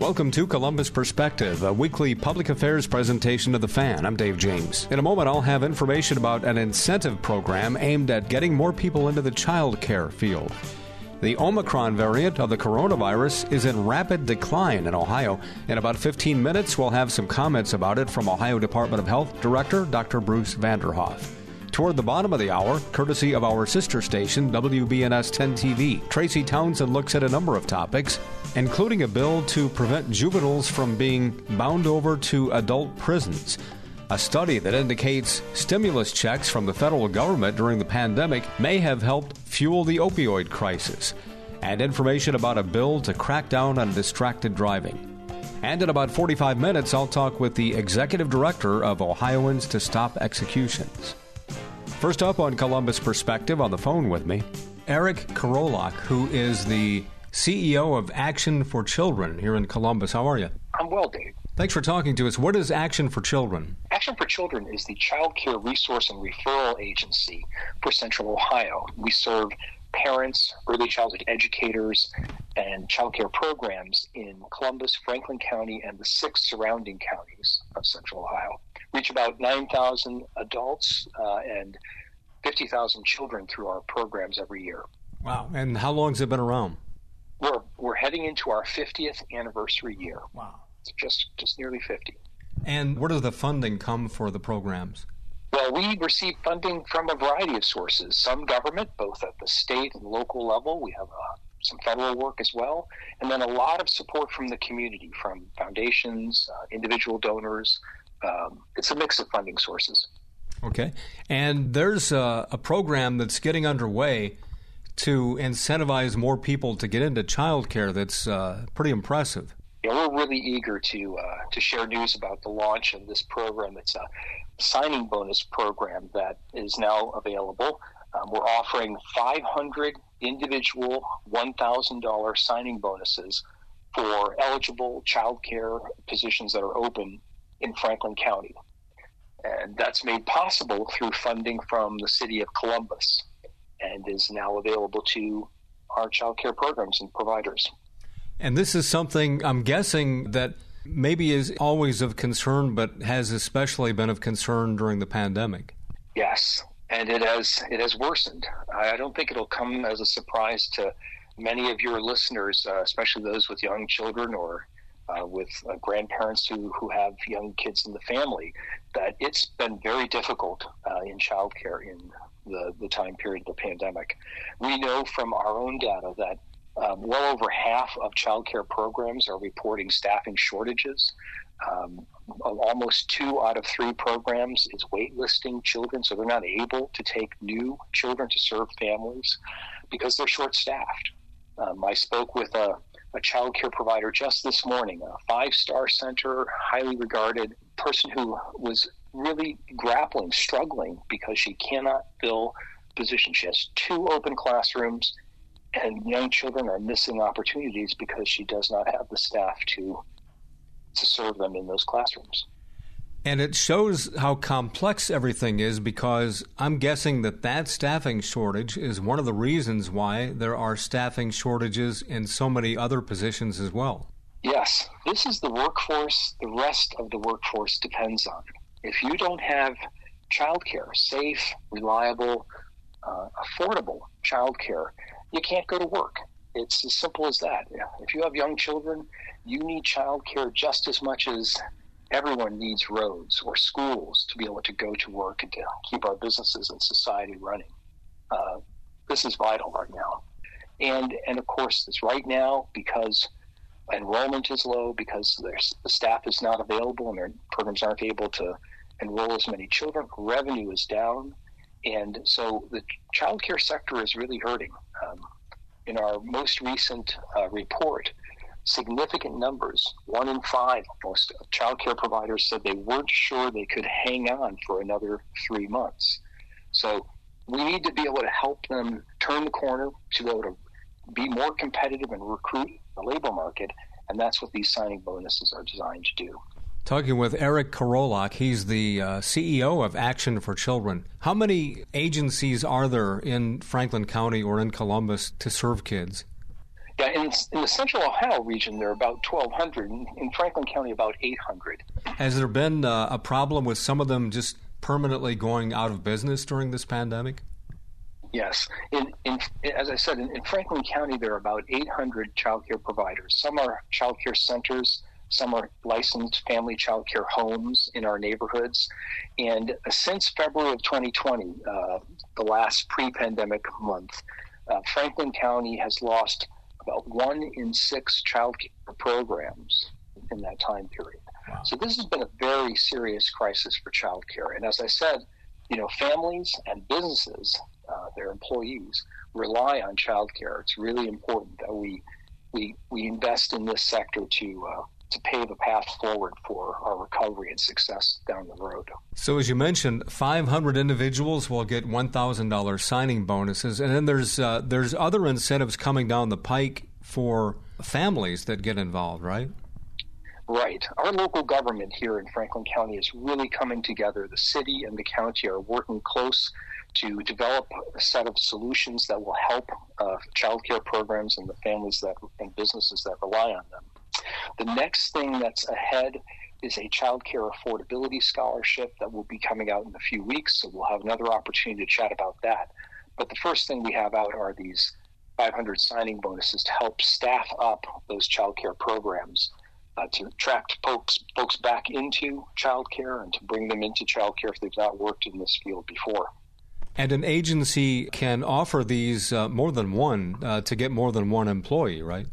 Welcome to Columbus Perspective, a weekly public affairs presentation of the fan. I'm Dave James. In a moment, I'll have information about an incentive program aimed at getting more people into the child care field. The Omicron variant of the coronavirus is in rapid decline in Ohio. In about 15 minutes, we'll have some comments about it from Ohio Department of Health Director Dr. Bruce Vanderhoff. Toward the bottom of the hour, courtesy of our sister station, WBNS 10 TV, Tracy Townsend looks at a number of topics, including a bill to prevent juveniles from being bound over to adult prisons. A study that indicates stimulus checks from the federal government during the pandemic may have helped fuel the opioid crisis. And information about a bill to crack down on distracted driving. And in about 45 minutes, I'll talk with the executive director of Ohioans to Stop Executions. First up on Columbus Perspective on the phone with me, Eric Karolak, who is the CEO of Action for Children here in Columbus. How are you? I'm well, Dave. Thanks for talking to us. What is Action for Children? Action for Children is the child care resource and referral agency for Central Ohio. We serve parents, early childhood educators, and child care programs in Columbus, Franklin County, and the six surrounding counties of Central Ohio reach about 9,000 adults uh, and 50,000 children through our programs every year. Wow. And how long has it been around? We're, we're heading into our 50th anniversary year. Wow. It's just, just nearly 50. And where does the funding come for the programs? Well, we receive funding from a variety of sources. Some government, both at the state and local level. We have uh, some federal work as well. And then a lot of support from the community, from foundations, uh, individual donors, um, it's a mix of funding sources. Okay, and there's a, a, program that's getting underway to incentivize more people to get into childcare. That's uh, pretty impressive. Yeah, we're really eager to uh, to share news about the launch of this program. It's a signing bonus program that is now available. Um, we're offering 500 individual $1,000 signing bonuses for eligible childcare positions that are open in Franklin County. And that's made possible through funding from the city of Columbus and is now available to our child care programs and providers. And this is something I'm guessing that maybe is always of concern, but has especially been of concern during the pandemic. Yes, and it has it has worsened. I don't think it'll come as a surprise to many of your listeners, uh, especially those with young children or uh, with uh, grandparents who, who have young kids in the family, that it's been very difficult uh, in childcare in the, the time period of the pandemic. We know from our own data that um, well over half of childcare programs are reporting staffing shortages. Um, almost two out of three programs is waitlisting children, so they're not able to take new children to serve families because they're short staffed. Um, I spoke with a a child care provider just this morning, a five star center, highly regarded person who was really grappling, struggling because she cannot fill positions. She has two open classrooms, and young children are missing opportunities because she does not have the staff to to serve them in those classrooms. And it shows how complex everything is because I'm guessing that that staffing shortage is one of the reasons why there are staffing shortages in so many other positions as well. Yes, this is the workforce the rest of the workforce depends on. If you don't have childcare, safe, reliable, uh, affordable childcare, you can't go to work. It's as simple as that. If you have young children, you need childcare just as much as everyone needs roads or schools to be able to go to work and to keep our businesses and society running. Uh, this is vital right now. And, and of course, it's right now, because enrollment is low, because the staff is not available and their programs aren't able to enroll as many children, revenue is down. And so the child care sector is really hurting. Um, in our most recent uh, report, significant numbers. One in five, most child care providers said they weren't sure they could hang on for another three months. So we need to be able to help them turn the corner to be able to be more competitive and recruit the labor market. And that's what these signing bonuses are designed to do. Talking with Eric Karolak, he's the uh, CEO of Action for Children. How many agencies are there in Franklin County or in Columbus to serve kids? Yeah, in, in the central Ohio region, there are about 1,200. In Franklin County, about 800. Has there been uh, a problem with some of them just permanently going out of business during this pandemic? Yes. In, in, as I said, in, in Franklin County, there are about 800 child care providers. Some are child care centers, some are licensed family child care homes in our neighborhoods. And uh, since February of 2020, uh, the last pre pandemic month, uh, Franklin County has lost about one in six child care programs in that time period. Wow. So this has been a very serious crisis for child care. And as I said, you know, families and businesses, uh, their employees, rely on child care. It's really important that we we we invest in this sector to uh, to pave a path forward for our recovery and success down the road. So, as you mentioned, 500 individuals will get $1,000 signing bonuses, and then there's uh, there's other incentives coming down the pike for families that get involved, right? Right. Our local government here in Franklin County is really coming together. The city and the county are working close to develop a set of solutions that will help uh, child care programs and the families that and businesses that rely on them. The next thing that's ahead is a child care affordability scholarship that will be coming out in a few weeks. So we'll have another opportunity to chat about that. But the first thing we have out are these 500 signing bonuses to help staff up those child care programs. Uh, to attract folks folks back into child care and to bring them into child care if they've not worked in this field before. And an agency can offer these uh, more than one uh, to get more than one employee, right?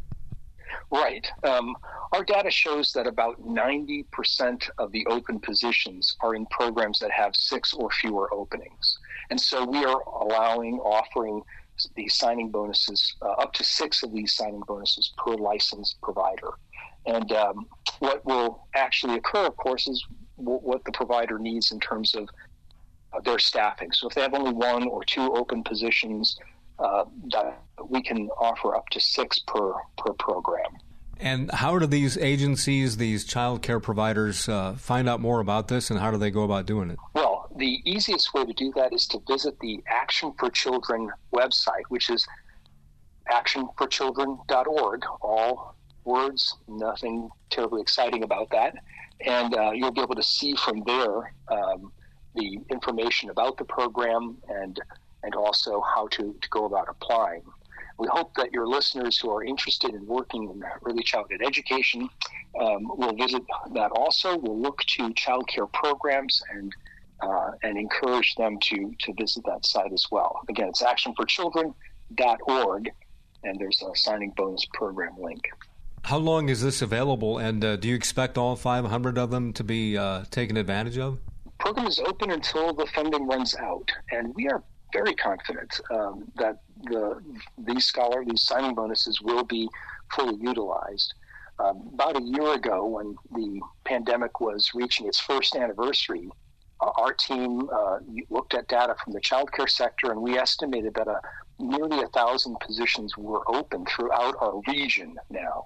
Right. Um, our data shows that about 90% of the open positions are in programs that have six or fewer openings. And so we are allowing, offering these signing bonuses, uh, up to six of these signing bonuses per licensed provider. And um, what will actually occur, of course, is w- what the provider needs in terms of uh, their staffing. So if they have only one or two open positions, uh, we can offer up to six per per program. And how do these agencies, these child care providers, uh, find out more about this, and how do they go about doing it? Well, the easiest way to do that is to visit the Action for Children website, which is actionforchildren.org. All words, nothing terribly exciting about that. And uh, you'll be able to see from there um, the information about the program and and also how to, to go about applying. We hope that your listeners who are interested in working in early childhood education um, will visit that also. We'll look to child care programs and uh, and encourage them to to visit that site as well. Again, it's actionforchildren.org, and there's a signing bonus program link. How long is this available, and uh, do you expect all 500 of them to be uh, taken advantage of? program is open until the funding runs out, and we are very confident um, that the these scholar these signing bonuses will be fully utilized. Um, about a year ago, when the pandemic was reaching its first anniversary, uh, our team uh, looked at data from the childcare sector, and we estimated that a, nearly a thousand positions were open throughout our region now.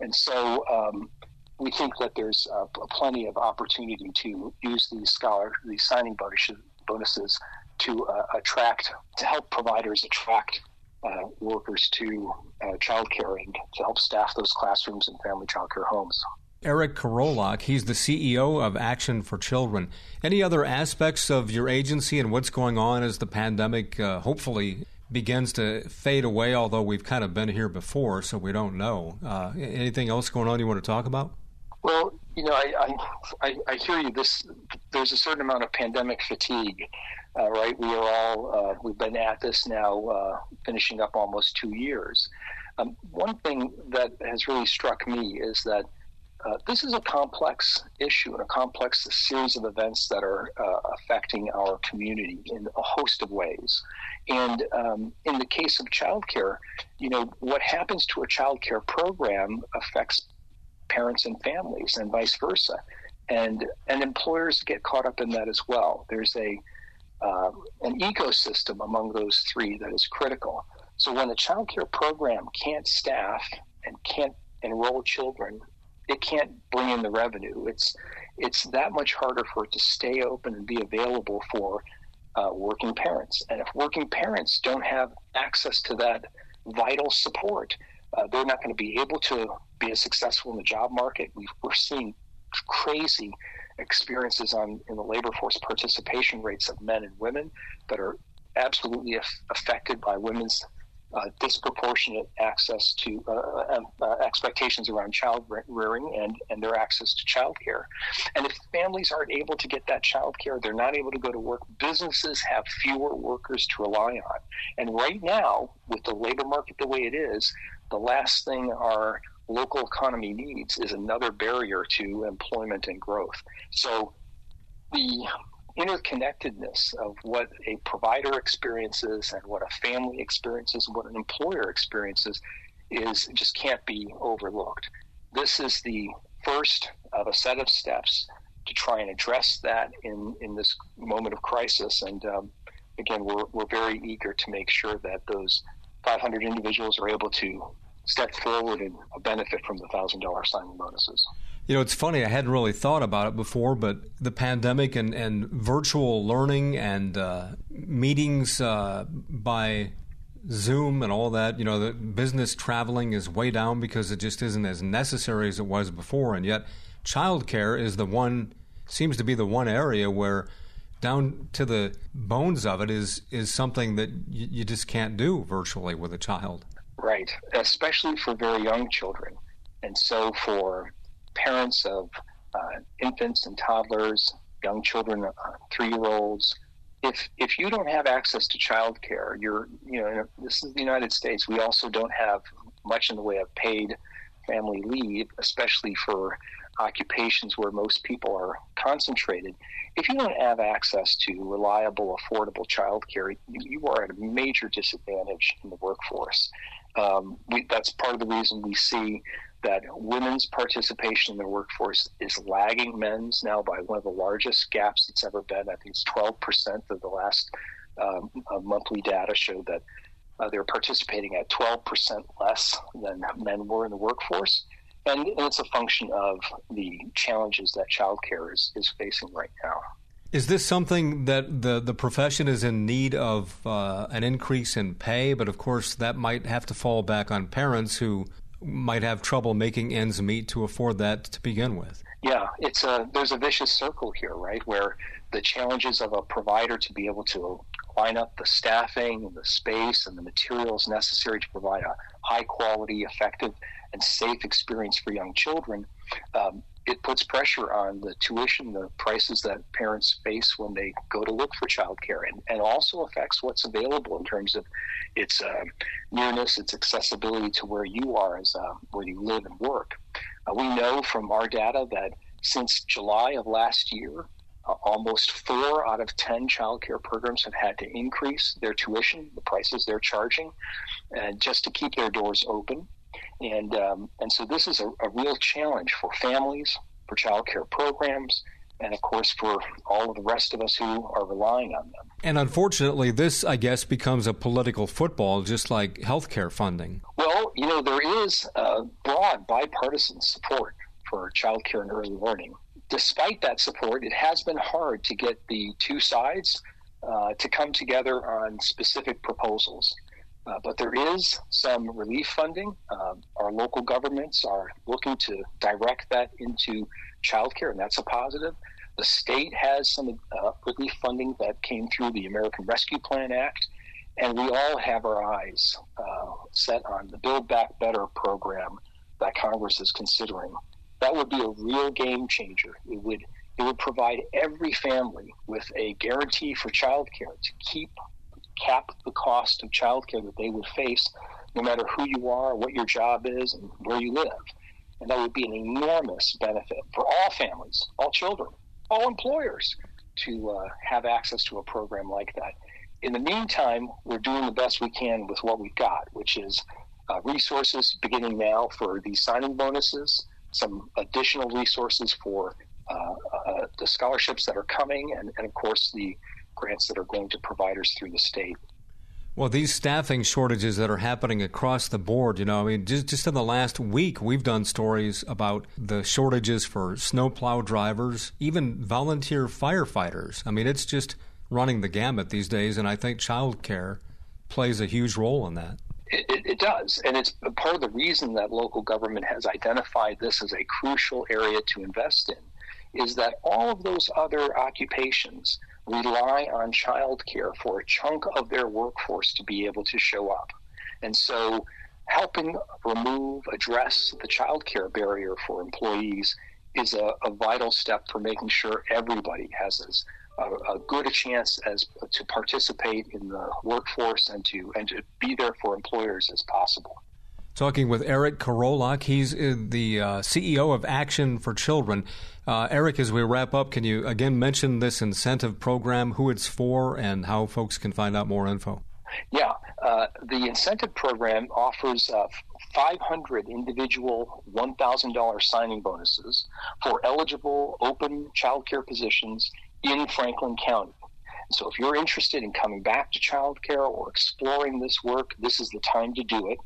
And so um, we think that there's uh, plenty of opportunity to use these scholar these signing bonuses, bonuses to uh, attract, to help providers attract uh, workers to uh, childcare and to help staff those classrooms and family childcare homes. Eric Karolak, he's the CEO of Action for Children. Any other aspects of your agency and what's going on as the pandemic uh, hopefully begins to fade away, although we've kind of been here before, so we don't know. Uh, anything else going on you want to talk about? Well, you know, I, I, I hear you. This there's a certain amount of pandemic fatigue uh, right? We are all, uh, we've been at this now, uh, finishing up almost two years. Um, one thing that has really struck me is that uh, this is a complex issue and a complex series of events that are uh, affecting our community in a host of ways. And um, in the case of childcare, you know, what happens to a childcare program affects parents and families and vice versa. And, and employers get caught up in that as well. There's a uh, an ecosystem among those three that is critical. So when the child care program can't staff and can't enroll children, it can't bring in the revenue. It's it's that much harder for it to stay open and be available for uh, working parents. And if working parents don't have access to that vital support, uh, they're not going to be able to be as successful in the job market. we are seeing crazy experiences on in the labor force participation rates of men and women that are absolutely af- affected by women's uh, disproportionate access to uh, uh, uh, expectations around child rearing and, and their access to child care. And if families aren't able to get that child care, they're not able to go to work, businesses have fewer workers to rely on. And right now, with the labor market the way it is, the last thing our local economy needs is another barrier to employment and growth. So the interconnectedness of what a provider experiences and what a family experiences what an employer experiences is just can't be overlooked. This is the first of a set of steps to try and address that in, in this moment of crisis. And um, again, we're, we're very eager to make sure that those 500 individuals are able to step forward and benefit from the $1,000 signing bonuses. You know, it's funny. I hadn't really thought about it before, but the pandemic and, and virtual learning and uh, meetings uh, by Zoom and all that, you know, the business traveling is way down because it just isn't as necessary as it was before. And yet, childcare is the one, seems to be the one area where down to the bones of it is is something that you, you just can't do virtually with a child. Right, especially for very young children. And so for parents of uh, infants and toddlers, young children, uh, three-year-olds. If if you don't have access to childcare, you're you know this is the United States. We also don't have much in the way of paid family leave, especially for occupations where most people are concentrated. If you don't have access to reliable, affordable childcare, you are at a major disadvantage in the workforce. Um, we, that's part of the reason we see that women's participation in the workforce is lagging men's now by one of the largest gaps it's ever been. I think it's 12% of the last um, uh, monthly data showed that uh, they're participating at 12% less than men were in the workforce. And, and it's a function of the challenges that childcare is, is facing right now. Is this something that the, the profession is in need of uh, an increase in pay? But of course, that might have to fall back on parents who might have trouble making ends meet to afford that to begin with. Yeah, it's a there's a vicious circle here, right? Where the challenges of a provider to be able to line up the staffing and the space and the materials necessary to provide a high quality, effective, and safe experience for young children um, it puts pressure on the tuition, the prices that parents face when they go to look for childcare, and, and also affects what's available in terms of its uh, nearness, its accessibility to where you are as uh, where you live and work. Uh, we know from our data that since July of last year, almost four out of 10 childcare programs have had to increase their tuition, the prices they're charging, just to keep their doors open. And, um, and so this is a, a real challenge for families, for child care programs, and of course for all of the rest of us who are relying on them. And unfortunately, this, I guess, becomes a political football, just like healthcare funding. Well, you know, there is broad bipartisan support for child care and early learning. Despite that support, it has been hard to get the two sides uh, to come together on specific proposals. Uh, but there is some relief funding. Um, our local governments are looking to direct that into childcare, and that's a positive. The state has some uh, relief funding that came through the American Rescue Plan Act, and we all have our eyes uh, set on the Build Back Better program that Congress is considering. That would be a real game changer. It would it would provide every family with a guarantee for childcare to keep cap the cost of childcare that they would face, no matter who you are, what your job is, and where you live. And that would be an enormous benefit for all families, all children, all employers to uh, have access to a program like that. In the meantime, we're doing the best we can with what we've got, which is uh, resources beginning now for these signing bonuses, some additional resources for uh, uh the scholarships that are coming, and, and of course the grants that are going to providers through the state. Well, these staffing shortages that are happening across the board, you know, I mean, just, just in the last week, we've done stories about the shortages for snowplow drivers, even volunteer firefighters. I mean, it's just running the gamut these days, and I think childcare plays a huge role in that. It, it, it, does. And it's part of the reason that local government has identified this as a crucial area to invest in is that all of those other occupations rely on childcare for a chunk of their workforce to be able to show up. And so helping remove, address the childcare barrier for employees is a, a vital step for making sure everybody has as a, a, good a chance as to participate in the workforce and to and to be there for employers as possible. Talking with Eric Karolak, he's uh, the uh, CEO of Action for Children. Uh, Eric, as we wrap up, can you again mention this incentive program, who it's for, and how folks can find out more info? Yeah, uh, the incentive program offers uh, 500 individual $1,000 signing bonuses for eligible open childcare positions in Franklin County. So if you're interested in coming back to childcare or exploring this work, this is the time to do it.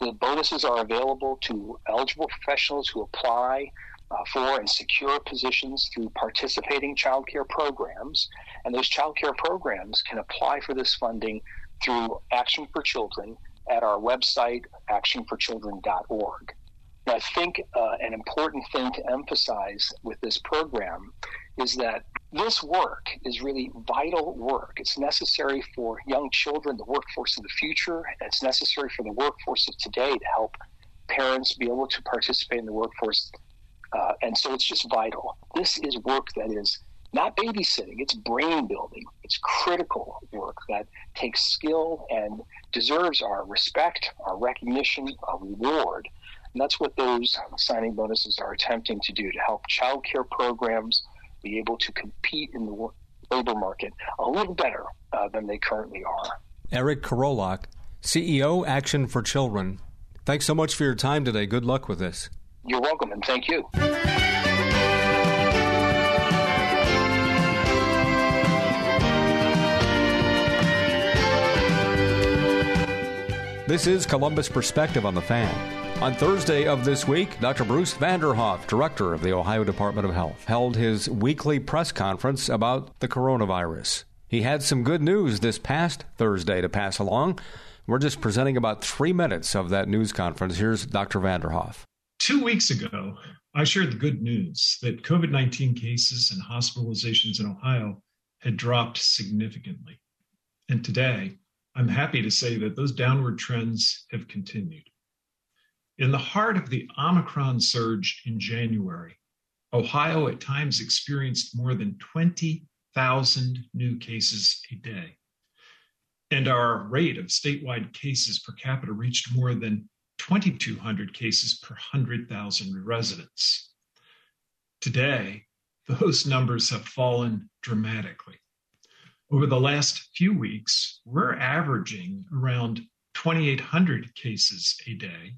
The bonuses are available to eligible professionals who apply uh, for and secure positions through participating child care programs. And those child care programs can apply for this funding through Action for Children at our website, actionforchildren.org. Now, I think uh, an important thing to emphasize with this program is that this work is really vital work. It's necessary for young children, the workforce of the future, and it's necessary for the workforce of today to help parents be able to participate in the workforce. Uh, and so it's just vital. This is work that is not babysitting, it's brain building. It's critical work that takes skill and deserves our respect, our recognition, our reward. And that's what those signing bonuses are attempting to do to help childcare programs be able to compete in the labor market a little better uh, than they currently are. Eric Karolak, CEO Action for Children. Thanks so much for your time today. Good luck with this. You're welcome, and thank you. This is Columbus Perspective on the Fan. On Thursday of this week, Dr. Bruce Vanderhoff, director of the Ohio Department of Health, held his weekly press conference about the coronavirus. He had some good news this past Thursday to pass along. We're just presenting about three minutes of that news conference. Here's Dr. Vanderhoff. Two weeks ago, I shared the good news that COVID 19 cases and hospitalizations in Ohio had dropped significantly. And today, I'm happy to say that those downward trends have continued. In the heart of the Omicron surge in January, Ohio at times experienced more than 20,000 new cases a day. And our rate of statewide cases per capita reached more than 2,200 cases per 100,000 residents. Today, those numbers have fallen dramatically. Over the last few weeks, we're averaging around 2,800 cases a day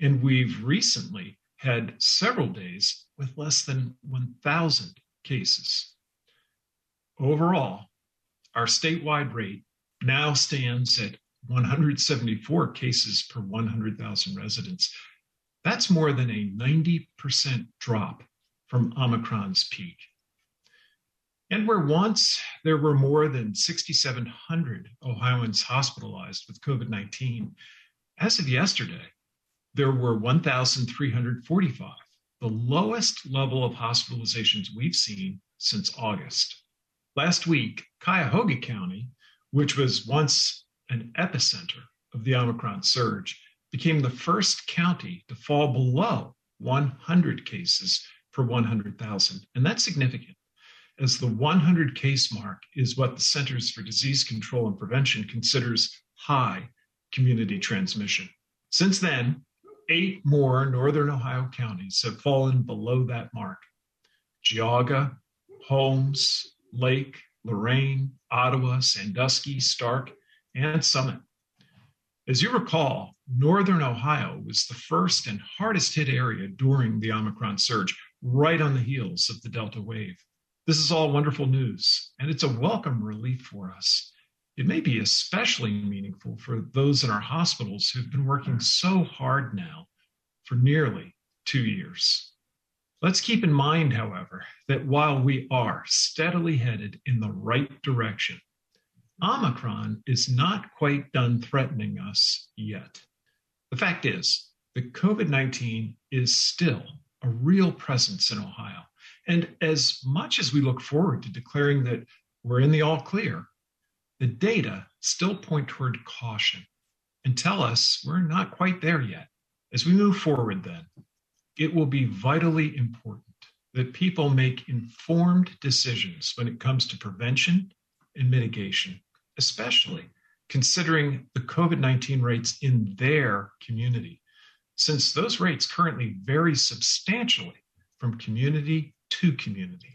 and we've recently had several days with less than 1,000 cases. Overall, our statewide rate now stands at 174 cases per 100,000 residents. That's more than a 90% drop from Omicron's peak. And where once there were more than 6,700 Ohioans hospitalized with COVID 19, as of yesterday, there were 1,345, the lowest level of hospitalizations we've seen since August. Last week, Cuyahoga County, which was once an epicenter of the Omicron surge, became the first county to fall below 100 cases per 100,000. And that's significant, as the 100 case mark is what the Centers for Disease Control and Prevention considers high community transmission. Since then, eight more northern Ohio counties have fallen below that mark Geauga, Holmes, Lake, Lorain, Ottawa, Sandusky, Stark, and Summit. As you recall, northern Ohio was the first and hardest hit area during the Omicron surge, right on the heels of the Delta wave. This is all wonderful news, and it's a welcome relief for us. It may be especially meaningful for those in our hospitals who've been working so hard now for nearly two years. Let's keep in mind, however, that while we are steadily headed in the right direction, Omicron is not quite done threatening us yet. The fact is that COVID 19 is still a real presence in Ohio. And as much as we look forward to declaring that we're in the all clear, the data still point toward caution and tell us we're not quite there yet. As we move forward, then, it will be vitally important that people make informed decisions when it comes to prevention and mitigation, especially considering the COVID 19 rates in their community, since those rates currently vary substantially from community to community.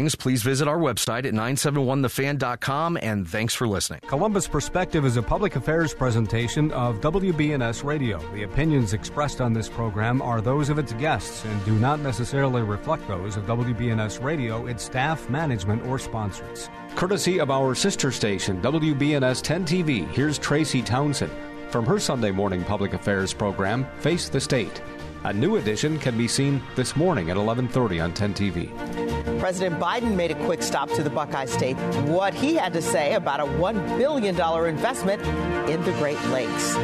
openings, please visit our website at 971thefan.com and thanks for listening. Columbus Perspective is a public affairs presentation of WBNS Radio. The opinions expressed on this program are those of its guests and do not necessarily reflect those of WBNS Radio, its staff, management, or sponsors. Courtesy of our sister station, WBNS 10 TV, here's Tracy Townsend from her Sunday morning public affairs program, Face the State. A new edition can be seen this morning at 11:30 on 10 TV. President Biden made a quick stop to the Buckeye State. What he had to say about a $1 billion investment in the Great Lakes.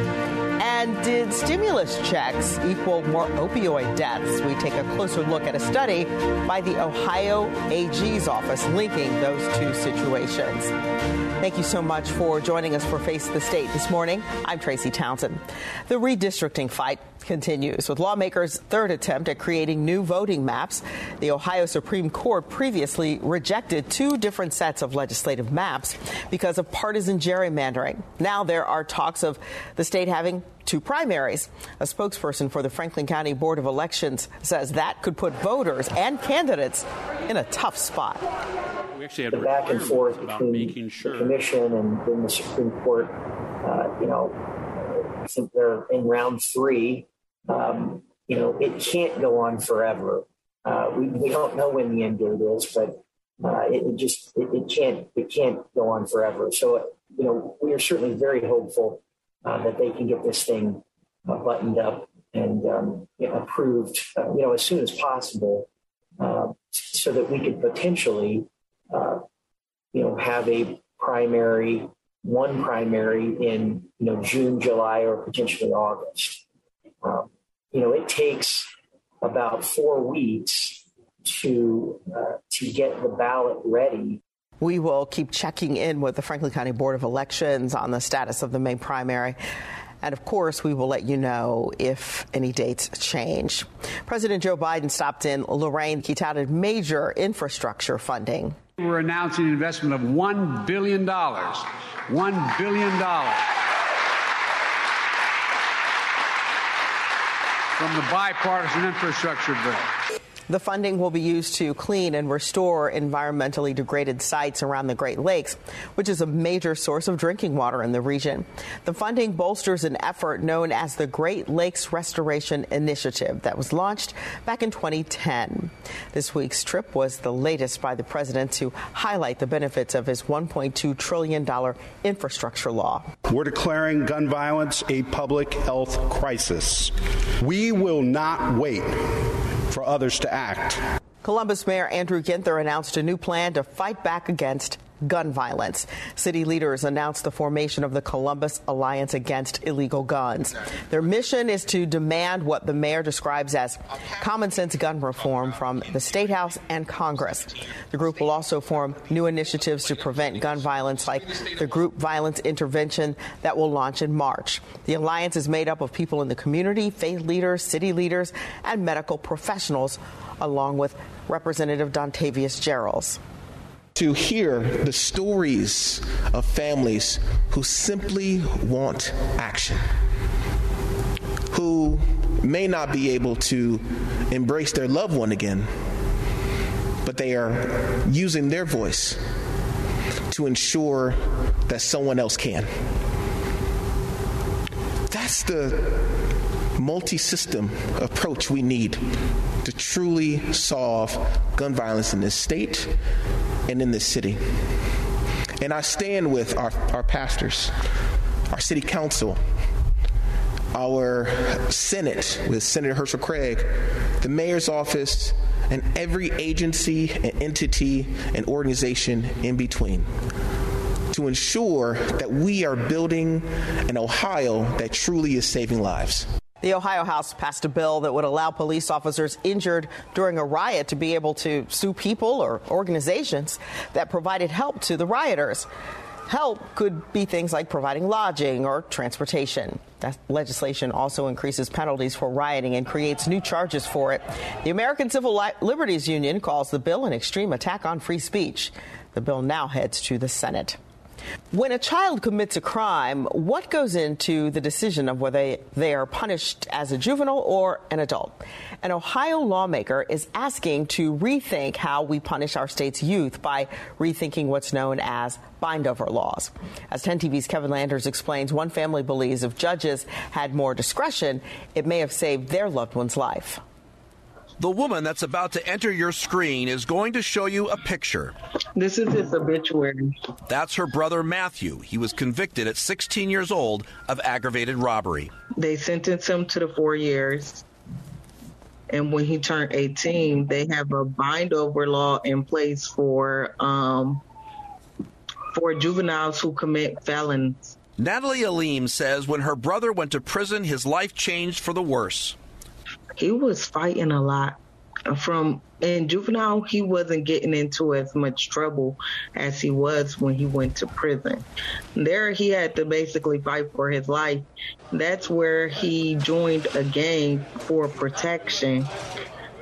And did stimulus checks equal more opioid deaths? We take a closer look at a study by the Ohio AG's office linking those two situations. Thank you so much for joining us for Face the State this morning. I'm Tracy Townsend. The redistricting fight continues with lawmakers' third attempt at creating new voting maps. The Ohio Supreme Court previously rejected two different sets of legislative maps because of partisan gerrymandering. Now there are talks of the state having two primaries. A spokesperson for the Franklin County Board of Elections says that could put voters and candidates in a tough spot. We actually had the back and forth between sure. the commission and then the Supreme Court. Uh, you know, I think they're in round three um, you know, it can't go on forever. Uh, we, we don't know when the end date is, but uh, it, it, just it, it, can't it can't go on forever. So you know, we are certainly very hopeful uh, that they can get this thing uh, buttoned up and um, you know, approved, uh, you know, as soon as possible, uh, so that we could potentially, you know, have a primary, one primary in you know June, July, or potentially August. Um, you know, it takes about four weeks to uh, to get the ballot ready. We will keep checking in with the Franklin County Board of Elections on the status of the May primary. And of course, we will let you know if any dates change. President Joe Biden stopped in Lorain. He touted major infrastructure funding. We're announcing an investment of $1 billion. $1 billion from the bipartisan infrastructure bill. The funding will be used to clean and restore environmentally degraded sites around the Great Lakes, which is a major source of drinking water in the region. The funding bolsters an effort known as the Great Lakes Restoration Initiative that was launched back in 2010. This week's trip was the latest by the president to highlight the benefits of his $1.2 trillion infrastructure law. We're declaring gun violence a public health crisis. We will not wait for others to act. Columbus Mayor Andrew Ginther announced a new plan to fight back against gun violence. City leaders announced the formation of the Columbus Alliance Against Illegal Guns. Their mission is to demand what the mayor describes as common sense gun reform from the State House and Congress. The group will also form new initiatives to prevent gun violence, like the group violence intervention that will launch in March. The alliance is made up of people in the community, faith leaders, city leaders, and medical professionals, along with Representative Dontavius Jarrells to hear the stories of families who simply want action, who may not be able to embrace their loved one again, but they are using their voice to ensure that someone else can. That's the multi system approach we need to truly solve gun violence in this state and in this city. And I stand with our, our pastors, our city council, our Senate with Senator Hearcel Craig, the mayor's office, and every agency and entity and organization in between to ensure that we are building an Ohio that truly is saving lives. The Ohio House passed a bill that would allow police officers injured during a riot to be able to sue people or organizations that provided help to the rioters. Help could be things like providing lodging or transportation. That legislation also increases penalties for rioting and creates new charges for it. The American Civil Liberties Union calls the bill an extreme attack on free speech. The bill now heads to the Senate. When a child commits a crime, what goes into the decision of whether they are punished as a juvenile or an adult? An Ohio lawmaker is asking to rethink how we punish our state's youth by rethinking what's known as bindover laws. As 10 TV's Kevin Landers explains, one family believes if judges had more discretion, it may have saved their loved one's life. The woman that's about to enter your screen is going to show you a picture. This is his obituary. That's her brother Matthew. He was convicted at 16 years old of aggravated robbery. They sentenced him to the four years. And when he turned 18, they have a bind over law in place for um, for juveniles who commit felons. Natalie Aleem says when her brother went to prison, his life changed for the worse he was fighting a lot. From in juvenile, he wasn't getting into as much trouble as he was when he went to prison. There, he had to basically fight for his life. That's where he joined a gang for protection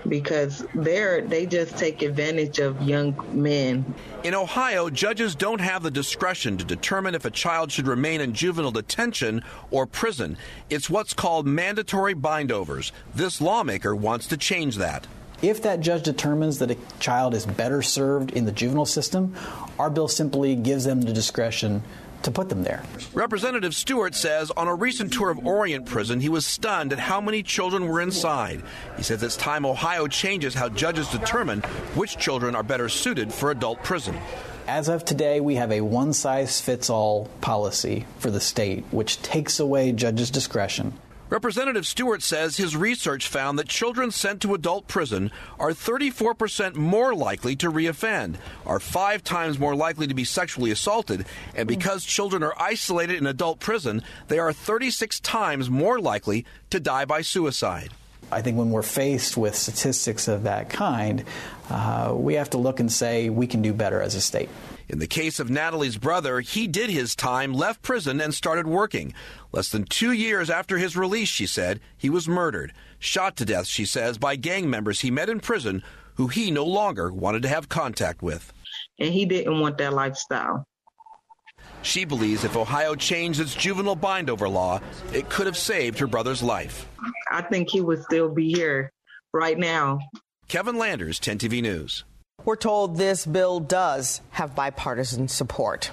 because there they just take advantage of young men. In Ohio, judges don't have the discretion to determine if a child should remain in juvenile detention or prison. It's what's called mandatory bindovers. This lawmaker wants to change that. If that judge determines that a child is better served in the juvenile system, our bill simply gives them the discretion to put them there. Representative Stewart says on a recent tour of Orient Prison, he was stunned at how many children were inside. He says it's time Ohio changes how judges determine which children are better suited for adult prison. As of today, we have a one size fits all policy for the state, which takes away judges' discretion Representative Stewart says his research found that children sent to adult prison are 34% more likely to reoffend, are five times more likely to be sexually assaulted, and because children are isolated in adult prison, they are 36 times more likely to die by suicide. I think when we're faced with statistics of that kind, uh, we have to look and say we can do better as a state. In the case of Natalie's brother, he did his time, left prison, and started working. Less than two years after his release, she said, he was murdered. Shot to death, she says, by gang members he met in prison who he no longer wanted to have contact with. And he didn't want that lifestyle. She believes if Ohio changed its juvenile bindover law, it could have saved her brother's life. I think he would still be here right now. Kevin Landers, 10 TV News. We're told this bill does have bipartisan support.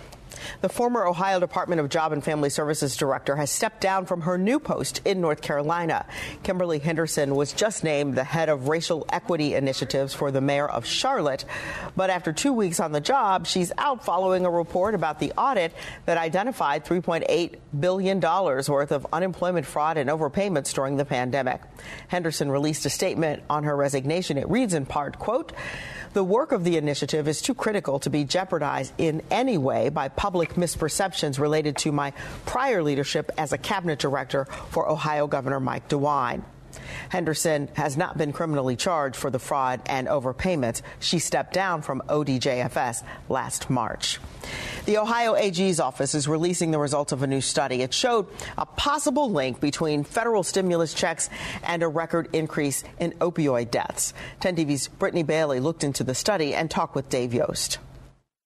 The former Ohio Department of Job and Family Services director has stepped down from her new post in North Carolina. Kimberly Henderson was just named the head of racial equity initiatives for the mayor of Charlotte. But after two weeks on the job, she's out following a report about the audit that identified $3.8 billion worth of unemployment fraud and overpayments during the pandemic. Henderson released a statement on her resignation. It reads in part, quote, the work of the initiative is too critical to be jeopardized in any way by public misperceptions related to my prior leadership as a cabinet director for Ohio Governor Mike DeWine. Henderson has not been criminally charged for the fraud and overpayments. She stepped down from ODJFS last March. The Ohio AG's office is releasing the results of a new study. It showed a possible link between federal stimulus checks and a record increase in opioid deaths. 10 TV's Brittany Bailey looked into the study and talked with Dave Yost.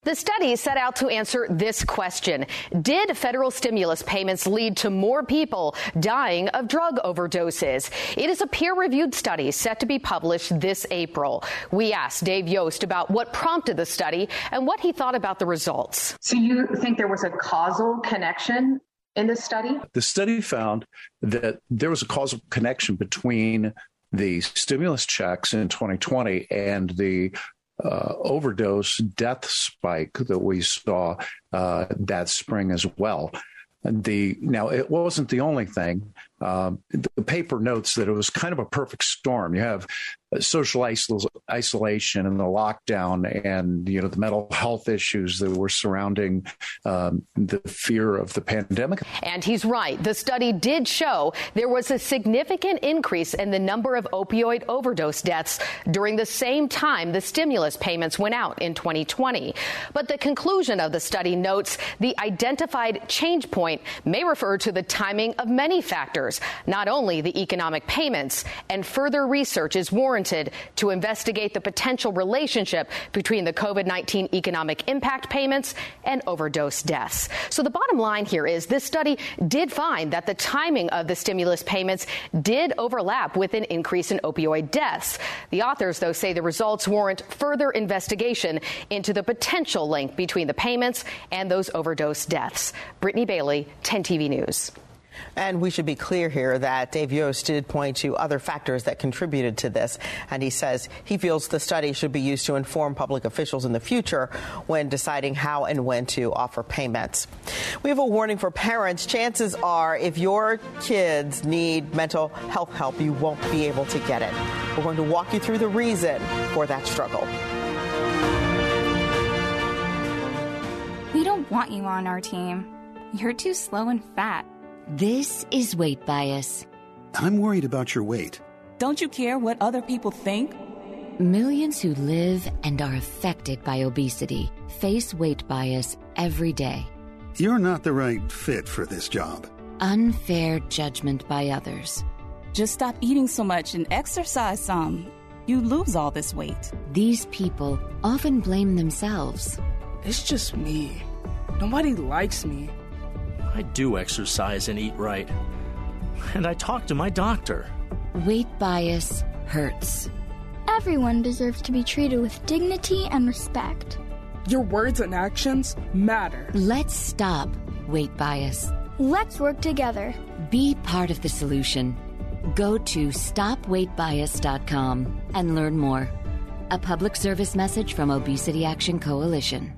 The study set out to answer this question Did federal stimulus payments lead to more people dying of drug overdoses? It is a peer reviewed study set to be published this April. We asked Dave Yost about what prompted the study and what he thought about the results. So, you think there was a causal connection in the study? The study found that there was a causal connection between the stimulus checks in 2020 and the uh, overdose death spike that we saw uh, that spring as well. The now it wasn't the only thing. Um, the paper notes that it was kind of a perfect storm. You have social isol- isolation and the lockdown, and you know the mental health issues that were surrounding um, the fear of the pandemic. And he's right. The study did show there was a significant increase in the number of opioid overdose deaths during the same time the stimulus payments went out in 2020. But the conclusion of the study notes the identified change point may refer to the timing of many factors not only the economic payments, and further research is warranted to investigate the potential relationship between the COVID 19 economic impact payments and overdose deaths. So the bottom line here is this study did find that the timing of the stimulus payments did overlap with an increase in opioid deaths. The authors, though, say the results warrant further investigation into the potential link between the payments and those overdose deaths. Brittany Bailey, 10 TV News. And we should be clear here that Dave Yost did point to other factors that contributed to this. And he says he feels the study should be used to inform public officials in the future when deciding how and when to offer payments. We have a warning for parents. Chances are, if your kids need mental health help, you won't be able to get it. We're going to walk you through the reason for that struggle. We don't want you on our team. You're too slow and fat. This is weight bias. I'm worried about your weight. Don't you care what other people think? Millions who live and are affected by obesity face weight bias every day. You're not the right fit for this job. Unfair judgment by others. Just stop eating so much and exercise some. You lose all this weight. These people often blame themselves. It's just me. Nobody likes me. I do exercise and eat right. And I talk to my doctor. Weight bias hurts. Everyone deserves to be treated with dignity and respect. Your words and actions matter. Let's stop weight bias. Let's work together. Be part of the solution. Go to stopweightbias.com and learn more. A public service message from Obesity Action Coalition.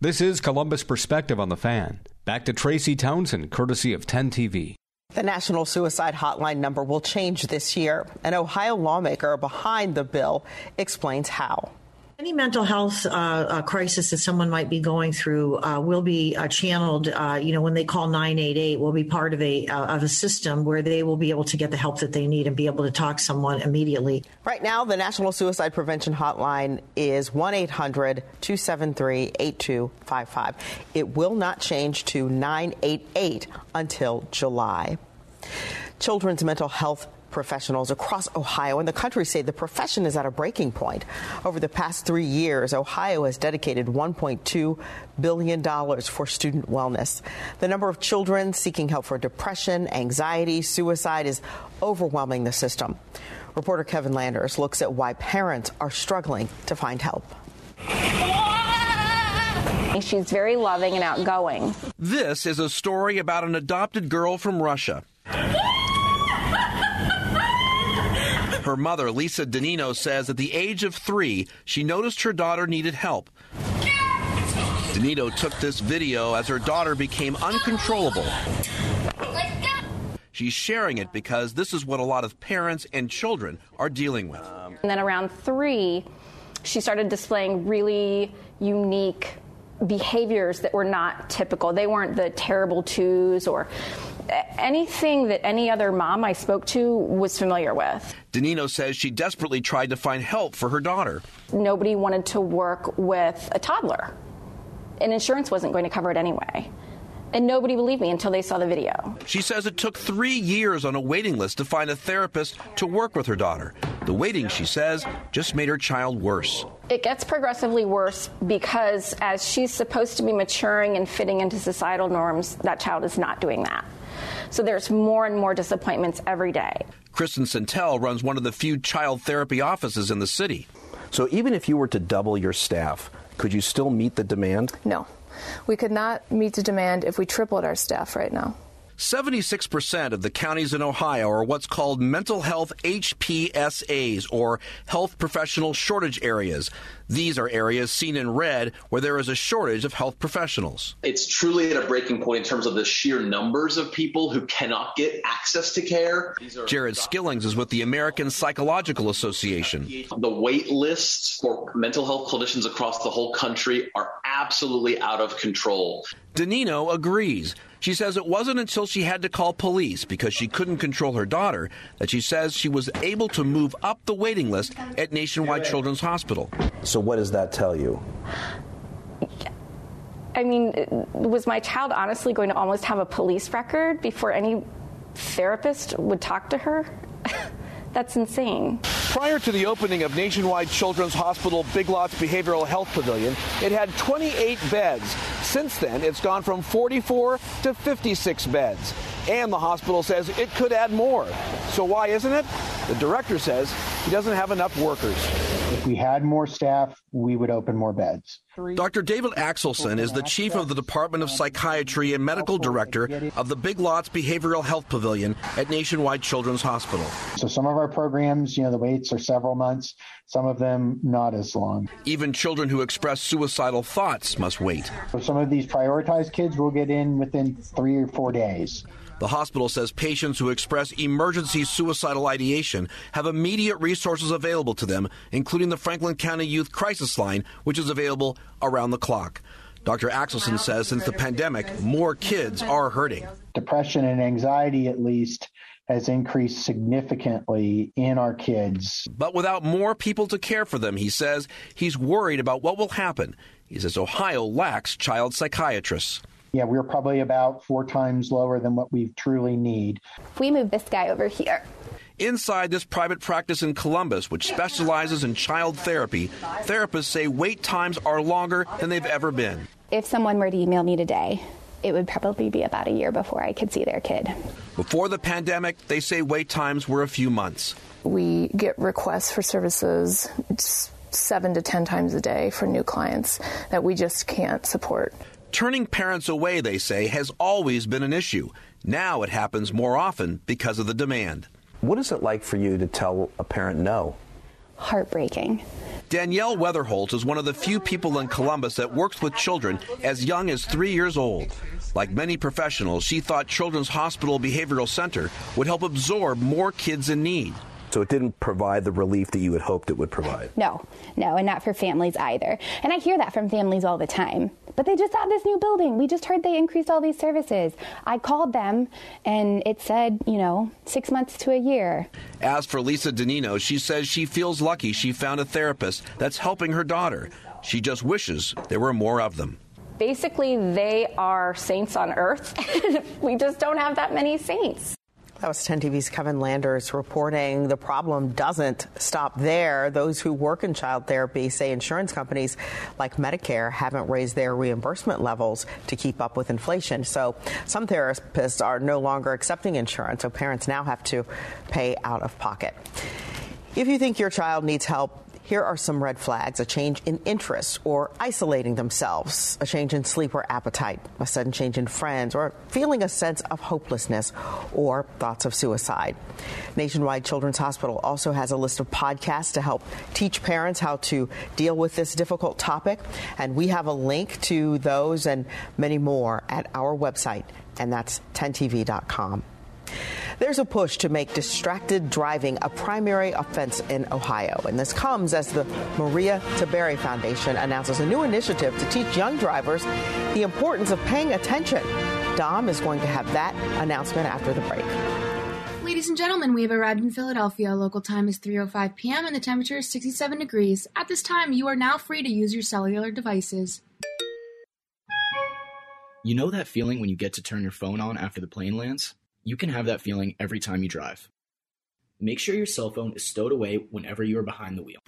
This is Columbus Perspective on the Fan. Back to Tracy Townsend, courtesy of 10 TV. The National Suicide Hotline number will change this year. An Ohio lawmaker behind the bill explains how. Any mental health uh, uh, crisis that someone might be going through uh, will be uh, channeled. Uh, you know, when they call 988, will be part of a uh, of a system where they will be able to get the help that they need and be able to talk to someone immediately. Right now, the National Suicide Prevention Hotline is 1 800 273 8255. It will not change to 988 until July. Children's mental health professionals across Ohio and the country say the profession is at a breaking point. Over the past three years, Ohio has dedicated $1.2 billion for student wellness. The number of children seeking help for depression, anxiety, suicide is overwhelming the system. Reporter Kevin Landers looks at why parents are struggling to find help. She's very loving and outgoing. This is a story about an adopted girl from Russia. Her mother, Lisa Danino, says at the age of three, she noticed her daughter needed help. Danino took this video as her daughter became uncontrollable. She's sharing it because this is what a lot of parents and children are dealing with. And then around three, she started displaying really unique behaviors that were not typical. They weren't the terrible twos or anything that any other mom I spoke to was familiar with. Danino says she desperately tried to find help for her daughter. Nobody wanted to work with a toddler, and insurance wasn't going to cover it anyway. And nobody believed me until they saw the video. She says it took three years on a waiting list to find a therapist to work with her daughter. The The waiting, she says, just made her child worse. It gets progressively worse because as she's supposed to be maturing and fitting into societal norms, that child is not doing that. So there's more and more disappointments every day. Kristen Centel runs one of the few child therapy offices in the city. So even if you were to double your staff, could you still meet the demand? No. We could not meet the demand if we tripled our staff right now. 76% of the counties in Ohio are what's called mental health HPSAs, or health professional shortage areas. These are areas seen in red where there is a shortage of health professionals. It's truly at a breaking point in terms of the sheer numbers of people who cannot get access to care. Jared Skillings is with the American Psychological Association. The wait lists for mental health clinicians across the whole country are absolutely out of control. Danino agrees. She says it wasn't until she had to call police because she couldn't control her daughter that she says she was able to move up the waiting list at Nationwide Children's Hospital. So, what does that tell you? I mean, was my child honestly going to almost have a police record before any therapist would talk to her? That's insane. Prior to the opening of Nationwide Children's Hospital Big Lots Behavioral Health Pavilion, it had 28 beds. Since then, it's gone from 44 to 56 beds. And the hospital says it could add more. So why isn't it? The director says he doesn't have enough workers. If we had more staff, we would open more beds. Dr. David Axelson is the chief of the Department of Psychiatry and medical director of the Big Lots Behavioral Health Pavilion at Nationwide Children's Hospital. So some of our programs, you know, the waits are several months, some of them not as long. Even children who express suicidal thoughts must wait. So some of these prioritized kids will get in within three or four days. The hospital says patients who express emergency suicidal ideation have immediate resources available to them, including the Franklin County Youth Crisis Line, which is available around the clock. Dr. Axelson says since the pandemic, more kids are hurting. Depression and anxiety, at least, has increased significantly in our kids. But without more people to care for them, he says he's worried about what will happen. He says Ohio lacks child psychiatrists. Yeah, we're probably about four times lower than what we truly need. If we move this guy over here, Inside this private practice in Columbus, which specializes in child therapy, therapists say wait times are longer than they've ever been. if someone were to email me today, it would probably be about a year before I could see their kid. Before the pandemic, they say wait times were a few months. We get requests for services seven to 10 times a day for new clients that we just can't support. Turning parents away, they say, has always been an issue. Now it happens more often because of the demand. What is it like for you to tell a parent no? Heartbreaking. Danielle Weatherholt is one of the few people in Columbus that works with children as young as three years old. Like many professionals, she thought Children's Hospital Behavioral Center would help absorb more kids in need. So it didn't provide the relief that you had hoped it would provide. No, no, and not for families either. And I hear that from families all the time. But they just have this new building. We just heard they increased all these services. I called them and it said, you know, six months to a year. As for Lisa Danino, she says she feels lucky she found a therapist that's helping her daughter. She just wishes there were more of them. Basically, they are saints on earth. we just don't have that many saints. That was 10 TV's Kevin Landers reporting the problem doesn't stop there. Those who work in child therapy say insurance companies like Medicare haven't raised their reimbursement levels to keep up with inflation. So some therapists are no longer accepting insurance, so parents now have to pay out of pocket. If you think your child needs help, here are some red flags a change in interest or isolating themselves, a change in sleep or appetite, a sudden change in friends, or feeling a sense of hopelessness or thoughts of suicide. Nationwide Children's Hospital also has a list of podcasts to help teach parents how to deal with this difficult topic, and we have a link to those and many more at our website, and that's 10tv.com. There's a push to make distracted driving a primary offense in Ohio, and this comes as the Maria Tiberi Foundation announces a new initiative to teach young drivers the importance of paying attention. Dom is going to have that announcement after the break. Ladies and gentlemen, we have arrived in Philadelphia. Local time is 3:05 p.m. and the temperature is 67 degrees. At this time, you are now free to use your cellular devices. You know that feeling when you get to turn your phone on after the plane lands? You can have that feeling every time you drive. make sure your cell phone is stowed away whenever you are behind the wheel.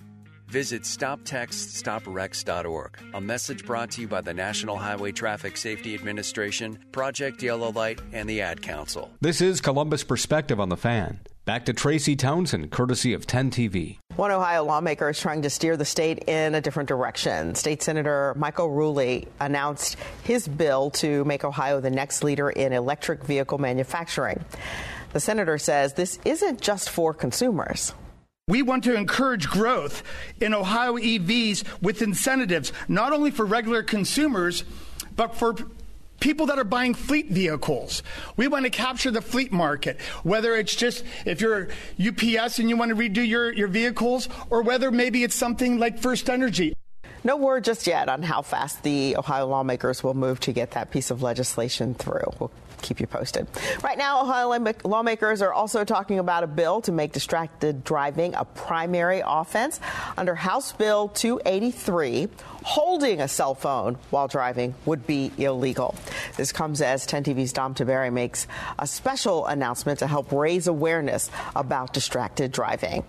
Visit StopTextStopWrecks.org. A message brought to you by the National Highway Traffic Safety Administration, Project Yellow Light, and the Ad Council. This is Columbus Perspective on the Fan. Back to Tracy Townsend, courtesy of 10 TV. One Ohio lawmaker is trying to steer the state in a different direction. State Senator Michael Rulli announced his bill to make Ohio the next leader in electric vehicle manufacturing. The senator says this isn't just for consumers. We want to encourage growth in Ohio EVs with incentives, not only for regular consumers, but for people that are buying fleet vehicles. We want to capture the fleet market, whether it's just if you're UPS and you want to redo your, your vehicles, or whether maybe it's something like First Energy. No word just yet on how fast the Ohio lawmakers will move to get that piece of legislation through. We'll keep you posted. Right now, Ohio lawmakers are also talking about a bill to make distracted driving a primary offense. Under House Bill 283, holding a cell phone while driving would be illegal. This comes as 10 TV's Dom Tiberi makes a special announcement to help raise awareness about distracted driving.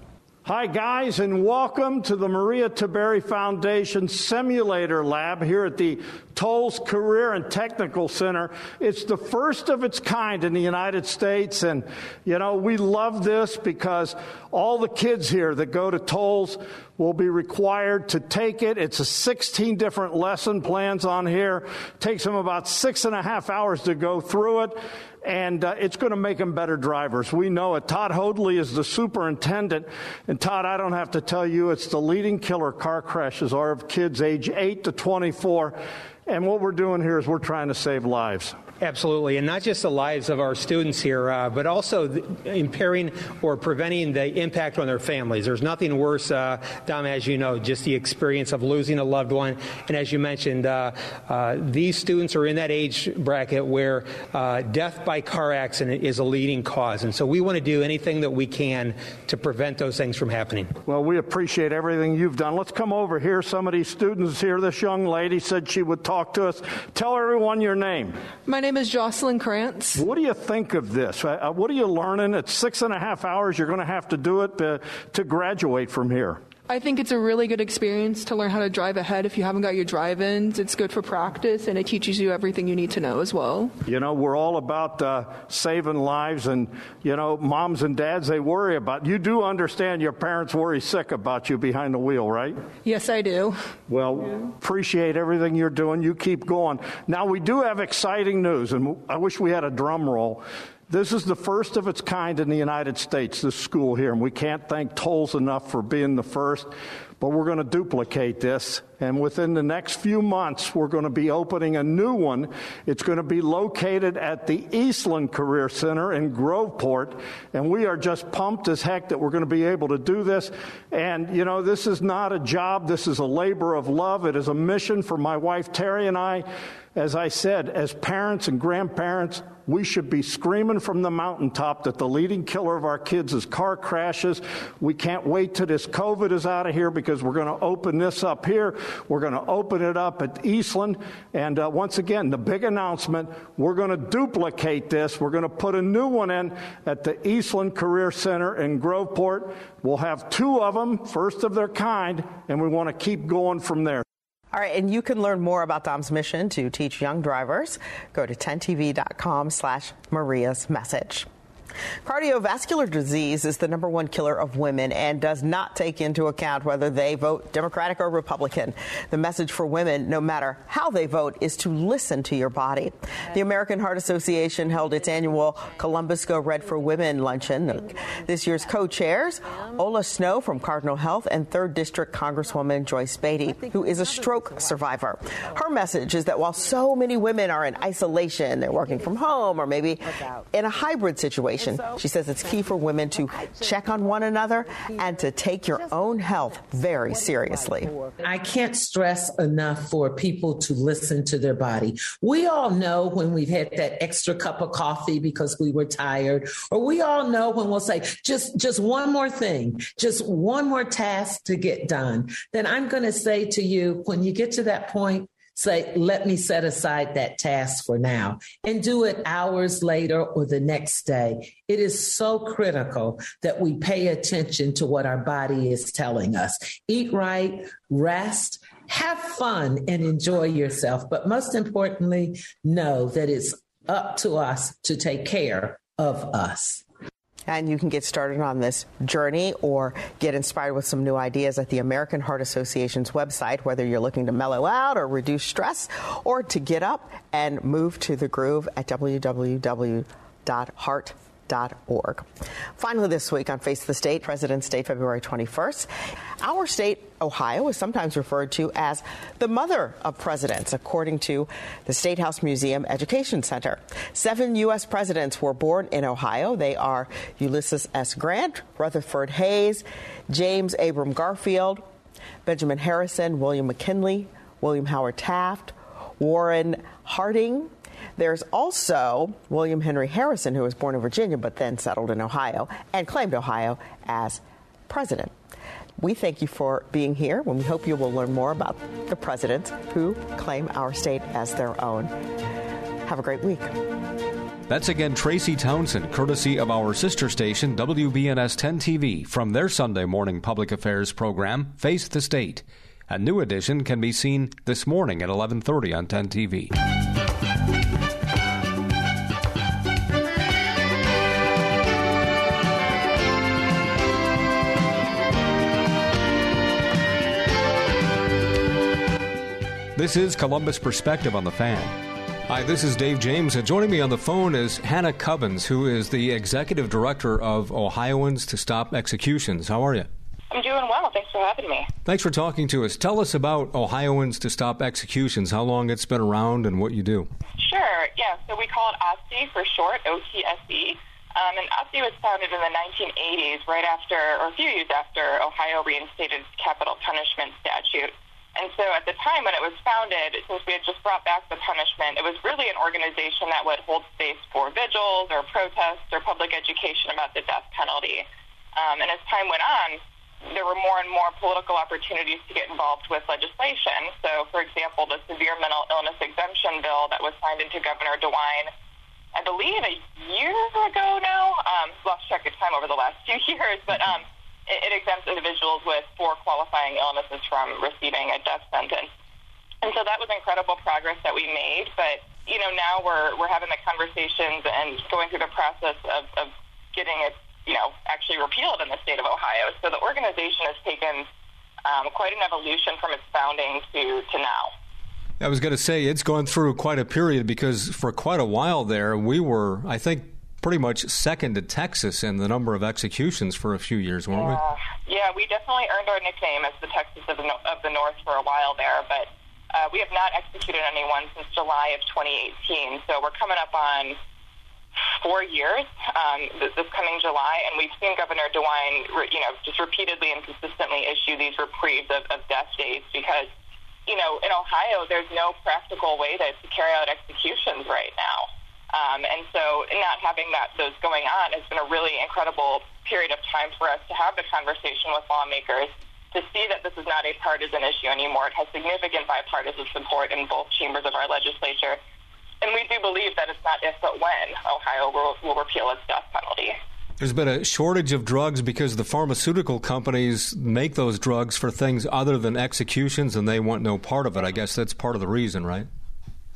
Hi, guys, and welcome to the Maria Tiberi Foundation Simulator Lab here at the Tolles Career and Technical Center. It's the first of its kind in the United States, and you know, we love this because all the kids here that go to Tolles will be required to take it. It's a 16 different lesson plans on here. Takes them about six and a half hours to go through it and uh, it's going to make them better drivers. We know it. Todd Hoadley is the superintendent, and Todd, I don't have to tell you, it's the leading killer car crashes are of kids age 8 to 24. And what we're doing here is we're trying to save lives. Absolutely, and not just the lives of our students here, uh, but also impairing or preventing the impact on their families. There's nothing worse, uh, Dom, as you know, just the experience of losing a loved one. And as you mentioned, uh, uh these students are in that age bracket where uh, death by car accident is a leading cause. And so we want to do anything that we can to prevent those things from happening. Well, we appreciate everything you've done. Let's come over here. Some of these students here, this young lady said she would talk to us. Tell everyone your name. My name is Jocelyn Krantz. What do you think of this? Uh, uh, what are you learning? It's six and a half hours. You're going to have to do it to, to graduate from here. I think it's a really good experience to learn how to drive ahead if you haven't got your drive ins. It's good for practice and it teaches you everything you need to know as well. You know, we're all about uh, saving lives, and, you know, moms and dads, they worry about you. do understand your parents worry sick about you behind the wheel, right? Yes, I do. Well, yeah. appreciate everything you're doing. You keep going. Now, we do have exciting news, and I wish we had a drum roll. This is the first of its kind in the United States, this school here, and we can't thank Tolles enough for being the first, but we're going to duplicate this. And within the next few months, we're going to be opening a new one. It's going to be located at the Eastland Career Center in Groveport, and we are just pumped as heck that we're going to be able to do this. And, you know, this is not a job, this is a labor of love. It is a mission for my wife, Terry, and I. As I said, as parents and grandparents, we should be screaming from the mountaintop that the leading killer of our kids is car crashes. We can't wait till this COVID is out of here because we're going to open this up here. We're going to open it up at Eastland. And uh, once again, the big announcement we're going to duplicate this. We're going to put a new one in at the Eastland Career Center in Groveport. We'll have two of them, first of their kind, and we want to keep going from there. All right, and you can learn more about Dom's mission to teach young drivers. Go to 10tv.com slash Maria's message. Cardiovascular disease is the number one killer of women and does not take into account whether they vote Democratic or Republican. The message for women, no matter how they vote, is to listen to your body. The American Heart Association held its annual Columbus Go Red for Women luncheon. This year's co-chairs, Ola Snow from Cardinal Health and 3rd District Congresswoman Joyce Beatty, who is a stroke survivor. Her message is that while so many women are in isolation, they're working from home or maybe in a hybrid situation, she says it's key for women to check on one another and to take your own health very seriously. I can't stress enough for people to listen to their body. We all know when we've had that extra cup of coffee because we were tired, or we all know when we'll say, just, just one more thing, just one more task to get done. Then I'm going to say to you, when you get to that point, say, let me set aside that task for now and do it hours later or the next day. It is so critical that we pay attention to what our body is telling us. Eat right, rest, have fun, and enjoy yourself. But most importantly, know that it's up to us to take care of us. And you can get started on this journey or get inspired with some new ideas at the American Heart Association's website, whether you're looking to mellow out or reduce stress or to get up and move to the groove at www.heart.com Org. Finally, this week on Face the State, President's Day, February 21st, our state, Ohio, is sometimes referred to as the mother of presidents, according to the State House Museum Education Center. Seven U.S. presidents were born in Ohio. They are Ulysses S. Grant, Rutherford Hayes, James Abram Garfield, Benjamin Harrison, William McKinley, William Howard Taft, Warren Harding, there's also William Henry Harrison, who was born in Virginia but then settled in Ohio and claimed Ohio as president. We thank you for being here, and we hope you will learn more about the presidents who claim our state as their own. Have a great week. That's again Tracy Townsend, courtesy of our sister station, WBNS 10 TV, from their Sunday morning public affairs program, Face the State. A new edition can be seen this morning at 11:30 on 10 TV. This is Columbus Perspective on the Fan. Hi, this is Dave James. And joining me on the phone is Hannah Kubbins, who is the Executive Director of Ohioans to Stop Executions. How are you? I'm doing well. Thanks for having me. Thanks for talking to us. Tell us about Ohioans to Stop Executions, how long it's been around, and what you do. Sure. Yeah. So we call it OTSE for short, OTSE. Um, and OTSE was founded in the 1980s, right after, or a few years after, Ohio reinstated capital punishment statute. And so at the time when it was founded, since we had just brought back the punishment, it was really an organization that would hold space for vigils or protests or public education about the death penalty. Um, and as time went on, there were more and more political opportunities to get involved with legislation. So, for example, the severe mental illness exemption bill that was signed into Governor DeWine, I believe a year ago now, um, lost track of time over the last few years, but um, it, it exempts individuals with four qualifying illnesses from receiving a death sentence. And so that was incredible progress that we made. But, you know, now we're, we're having the conversations and going through the process of, of getting it, you know, actually repealed in the state of Ohio. So the organization has taken um, quite an evolution from its founding to, to now. I was going to say it's gone through quite a period because for quite a while there, we were, I think, pretty much second to Texas in the number of executions for a few years, weren't yeah. we? Yeah, we definitely earned our nickname as the Texas of the, of the North for a while there, but uh, we have not executed anyone since July of 2018. So we're coming up on four years um, this coming July, and we've seen Governor DeWine, you know, just repeatedly and consistently issue these reprieves of, of death days because, you know, in Ohio, there's no practical way to, to carry out executions right now. Um, and so not having that those going on has been a really incredible period of time for us to have the conversation with lawmakers to see that this is not a partisan issue anymore. It has significant bipartisan support in both chambers of our legislature. And we do believe that it's not if but when Ohio will, will repeal its death penalty. There's been a shortage of drugs because the pharmaceutical companies make those drugs for things other than executions and they want no part of it. I guess that's part of the reason, right?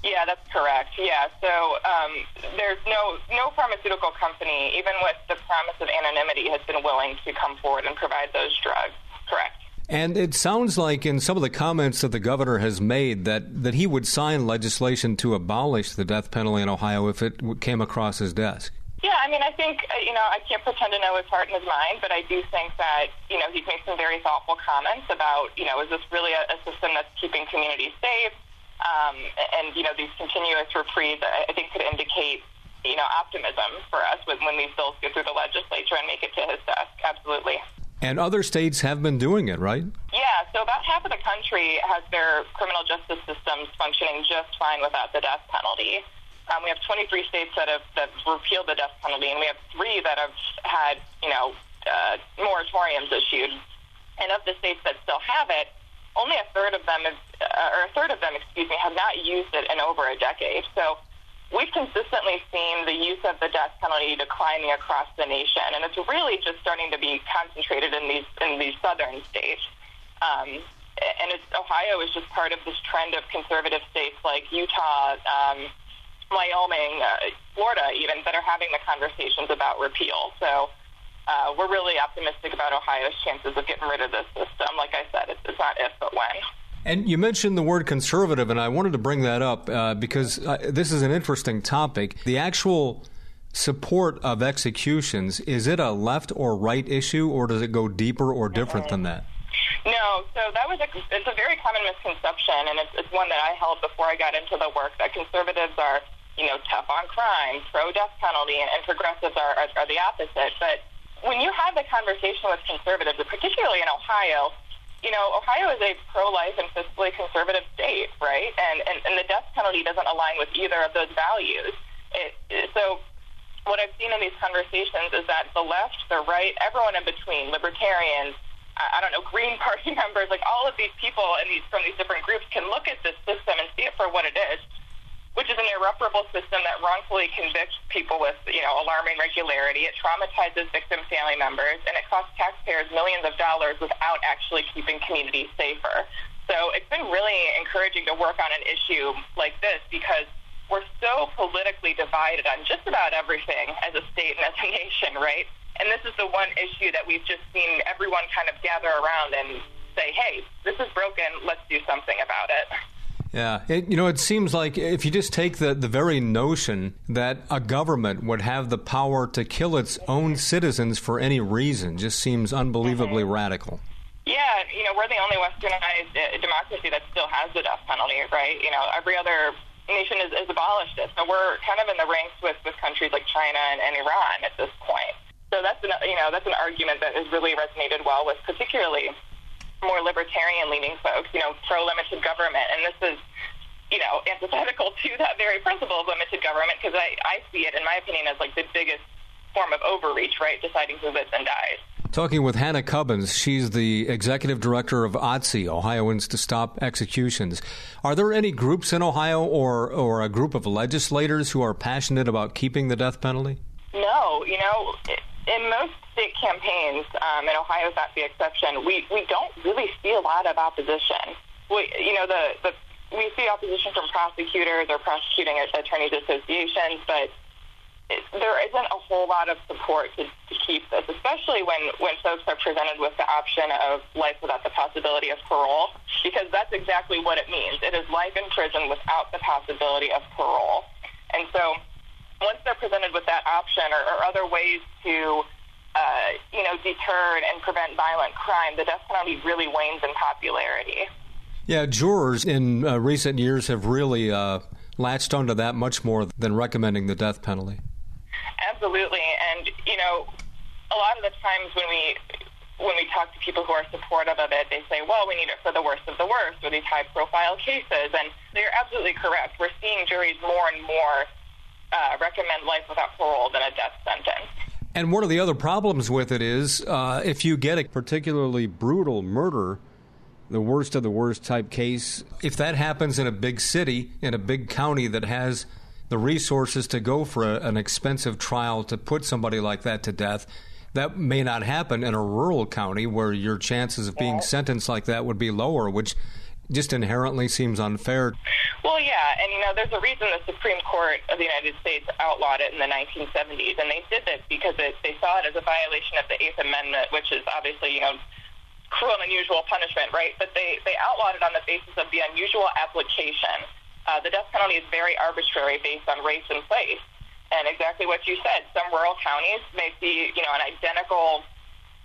Yeah, that's correct. Yeah, so um, there's no no pharmaceutical company, even with the promise of anonymity, has been willing to come forward and provide those drugs. Correct. And it sounds like in some of the comments that the governor has made that, that he would sign legislation to abolish the death penalty in Ohio if it came across his desk. Yeah, I mean, I think, uh, you know, I can't pretend to know his heart and his mind, but I do think that, you know, he's made some very thoughtful comments about, you know, is this really a, a system that's keeping communities safe? Um, and, you know, these continuous reprieves, I think, could indicate, you know, optimism for us when, when these bills go through the legislature and make it to his desk. Absolutely. And other states have been doing it, right? Yeah, so about half of the country has their criminal justice systems functioning just fine without the death penalty. Um, we have 23 states that have that repealed the death penalty, and we have three that have had, you know, uh, moratoriums issued. And of the states that still have it, only a third of them, is, uh, or a third of them, excuse me, have not used it in over a decade. So we've consistently seen the use of the death penalty declining across the nation, and it's really just starting to be concentrated in these in these southern states. Um, and it's, Ohio is just part of this trend of conservative states like Utah, um, Wyoming, uh, Florida, even that are having the conversations about repeal. So. Uh, we're really optimistic about Ohio's chances of getting rid of this system. Like I said, it's, it's not if, but when. And you mentioned the word conservative, and I wanted to bring that up uh, because uh, this is an interesting topic. The actual support of executions, is it a left or right issue, or does it go deeper or different mm-hmm. than that? No, so that was a, it's a very common misconception, and it's, it's one that I held before I got into the work that conservatives are, you know, tough on crime, pro death penalty, and, and progressives are, are, are the opposite. But when you have the conversation with conservatives, particularly in Ohio, you know, Ohio is a pro-life and fiscally conservative state, right? And, and, and the death penalty doesn't align with either of those values. It, so what I've seen in these conversations is that the left, the right, everyone in between, libertarians, I, I don't know, Green Party members, like all of these people in these, from these different groups can look at this system and see it for what it is which is an irreparable system that wrongfully convicts people with, you know, alarming regularity. It traumatizes victim family members, and it costs taxpayers millions of dollars without actually keeping communities safer. So it's been really encouraging to work on an issue like this because we're so politically divided on just about everything as a state and as a nation, right? And this is the one issue that we've just seen everyone kind of gather around and say, hey, this is broken, let's do something about it. Yeah, it, you know, it seems like if you just take the, the very notion that a government would have the power to kill its own citizens for any reason just seems unbelievably mm-hmm. radical. Yeah, you know, we're the only westernized uh, democracy that still has the death penalty, right? You know, every other nation has, has abolished it. So we're kind of in the ranks with, with countries like China and, and Iran at this point. So that's an, you know, that's an argument that has really resonated well with particularly more libertarian leaning folks, you know, pro limited government. And this is, you know, antithetical to that very principle of limited government because I, I see it, in my opinion, as like the biggest form of overreach, right? Deciding who lives and dies. Talking with Hannah Kubbins, she's the executive director of OTSE, Ohioans to Stop Executions. Are there any groups in Ohio or, or a group of legislators who are passionate about keeping the death penalty? No, you know, in most state campaigns, um, and Ohio is not the exception, we, we don't really see a lot of opposition. We, you know, the, the we see opposition from prosecutors or prosecuting attorneys associations, but it, there isn't a whole lot of support to, to keep this, especially when, when folks are presented with the option of life without the possibility of parole, because that's exactly what it means. It is life in prison without the possibility of parole. And so once they're presented with that option or, or other ways to, uh, you know, deter and prevent violent crime, the death penalty really wanes in popularity. Yeah, jurors in uh, recent years have really uh, latched onto that much more than recommending the death penalty. Absolutely, and you know, a lot of the times when we when we talk to people who are supportive of it, they say, "Well, we need it for the worst of the worst, or these high-profile cases," and they're absolutely correct. We're seeing juries more and more uh, recommend life without parole than a death sentence. And one of the other problems with it is uh, if you get a particularly brutal murder, the worst of the worst type case, if that happens in a big city, in a big county that has the resources to go for a, an expensive trial to put somebody like that to death, that may not happen in a rural county where your chances of being sentenced like that would be lower, which just inherently seems unfair. Well, yeah, and you know, there's a reason the Supreme Court of the United States outlawed it in the 1970s, and they did this because it, they saw it as a violation of the Eighth Amendment, which is obviously, you know, cruel and unusual punishment, right? But they, they outlawed it on the basis of the unusual application. Uh, the death penalty is very arbitrary based on race and place. And exactly what you said, some rural counties may see, you know, an identical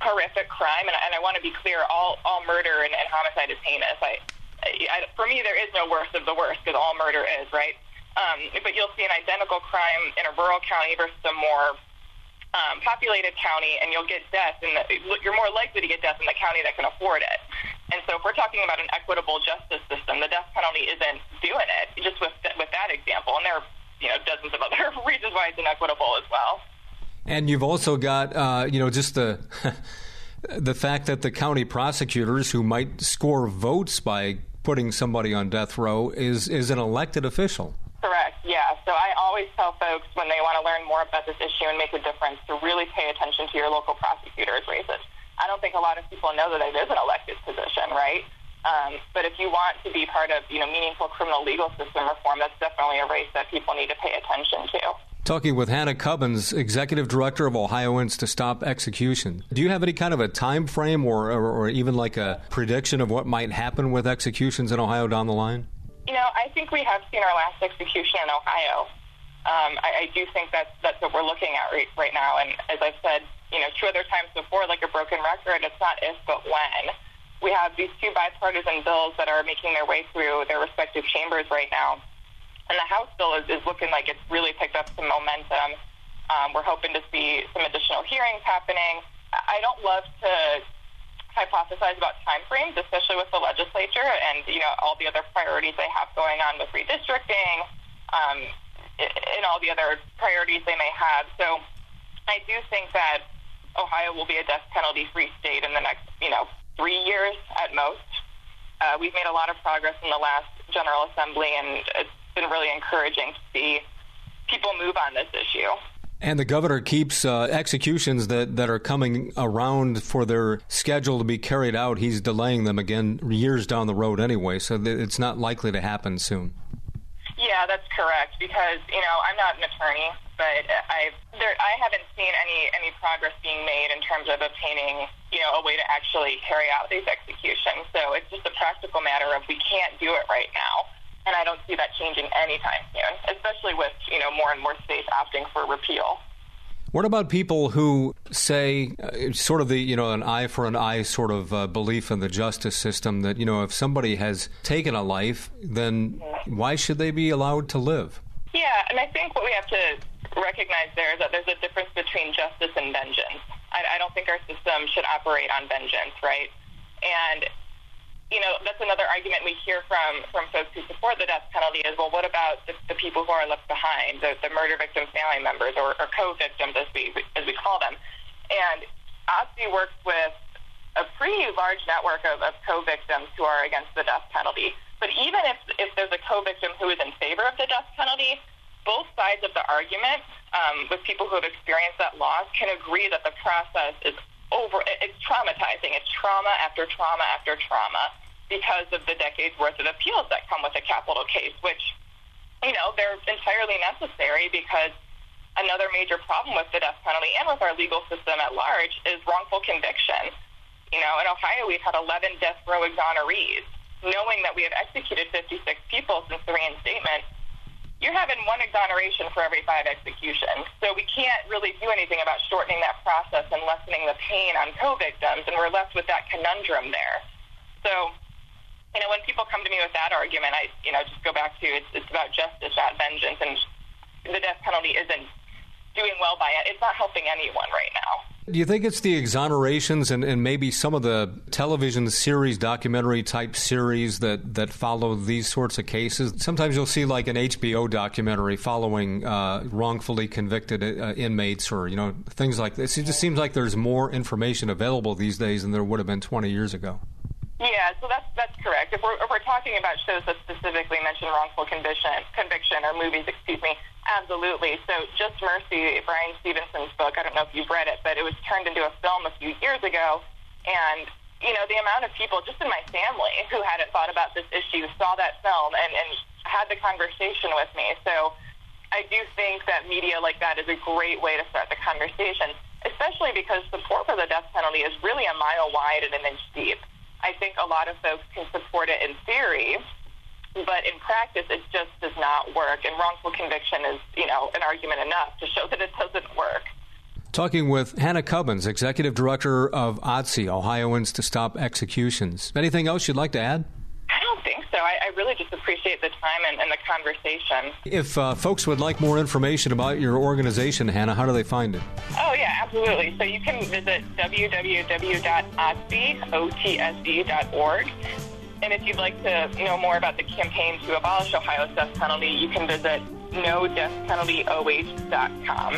horrific crime, and, and I want to be clear, all, all murder and, and homicide is heinous. I, I, for me, there is no worst of the worst because all murder is, right? Um, but you'll see an identical crime in a rural county versus a more um, populated county, and you'll get death, and you're more likely to get death in the county that can afford it. And so, if we're talking about an equitable justice system, the death penalty isn't doing it. Just with with that example, and there are you know dozens of other reasons why it's inequitable as well. And you've also got uh, you know just the the fact that the county prosecutors who might score votes by putting somebody on death row is, is an elected official. Correct, yeah. So I always tell folks when they want to learn more about this issue and make a difference to really pay attention to your local prosecutor's races. I don't think a lot of people know that it is an elected position, right? Um, but if you want to be part of, you know, meaningful criminal legal system reform, that's definitely a race that people need to pay attention to. Talking with Hannah Kubbins, Executive Director of Ohioans to Stop Execution. Do you have any kind of a time frame or, or, or even like a prediction of what might happen with executions in Ohio down the line? You know, I think we have seen our last execution in Ohio. Um, I, I do think that's that's what we're looking at right, right now. And as I've said, you know, two other times before, like a broken record, it's not if but when. We have these two bipartisan bills that are making their way through their respective chambers right now, and the House bill is, is looking like it's really picked up some momentum. Um, we're hoping to see some additional hearings happening. I don't love to hypothesize about timeframes, especially with the legislature and you know all the other priorities they have going on with redistricting um, and all the other priorities they may have. So I do think that Ohio will be a death penalty free state in the next you know three years at most. Uh, we've made a lot of progress in the last General Assembly, and it's been really encouraging to see people move on this issue. And the governor keeps uh, executions that, that are coming around for their schedule to be carried out. He's delaying them again years down the road anyway, so it's not likely to happen soon. Yeah, that's correct. Because you know, I'm not an attorney, but I've there, I haven't seen any any progress being made in terms of obtaining you know a way to actually carry out these executions. So it's just a practical matter of we can't do it right now and I don't see that changing anytime soon, especially with you know more and more states opting for repeal. What about people who say, uh, sort of the you know an eye for an eye sort of uh, belief in the justice system that you know if somebody has taken a life, then why should they be allowed to live? Yeah, and I think what we have to recognize there is that there's a difference between justice and vengeance. I, I don't think our system should operate on vengeance, right? And you know, that's another argument we hear from, from folks who support the death penalty is, well, what about the, the people who are left behind, the, the murder victims' family members or, or co-victims, as we, as we call them. And OTSE works with a pretty large network of, of co-victims who are against the death penalty. But even if, if there's a co-victim who is in favor of the death penalty, both sides of the argument um, with people who have experienced that loss can agree that the process is over, it's traumatizing. It's trauma after trauma after trauma because of the decades worth of appeals that come with a capital case, which, you know, they're entirely necessary because another major problem with the death penalty and with our legal system at large is wrongful conviction. You know, in Ohio, we've had 11 death row exonerees. Knowing that we have executed 56 people since the reinstatement, you're having one exoneration for every five executions. So we can't really do anything about shortening that process and lessening the pain on co-victims, and we're left with that conundrum there. So you know, when people come to me with that argument, I, you know, just go back to it's, it's about justice, not vengeance, and the death penalty isn't doing well by it. It's not helping anyone right now. Do you think it's the exonerations and, and maybe some of the television series, documentary type series that, that follow these sorts of cases? Sometimes you'll see like an HBO documentary following uh, wrongfully convicted uh, inmates or, you know, things like this. It just seems like there's more information available these days than there would have been 20 years ago. Yeah, so that's that's correct. If we're, if we're talking about shows that specifically mention wrongful conviction, conviction or movies, excuse me, absolutely. So Just Mercy, Bryan Stevenson's book. I don't know if you've read it, but it was turned into a film a few years ago, and you know the amount of people just in my family who hadn't thought about this issue saw that film and and had the conversation with me. So I do think that media like that is a great way to start the conversation, especially because support for the death penalty is really a mile wide and an inch deep. I think a lot of folks can support it in theory, but in practice, it just does not work. And wrongful conviction is, you know, an argument enough to show that it doesn't work. Talking with Hannah Kubbins, Executive Director of OTSE, Ohioans to Stop Executions. Anything else you'd like to add? I don't think so. I, I really just appreciate the time and, and the conversation. If uh, folks would like more information about your organization, Hannah, how do they find it? Oh, yeah, absolutely. So you can visit www.otse.org. And if you'd like to know more about the campaign to abolish Ohio's death penalty, you can visit nodeathpenaltyoh.com.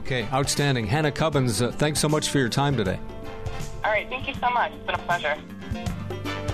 Okay, outstanding. Hannah Kubbins, uh, thanks so much for your time today. All right. Thank you so much. It's been a pleasure.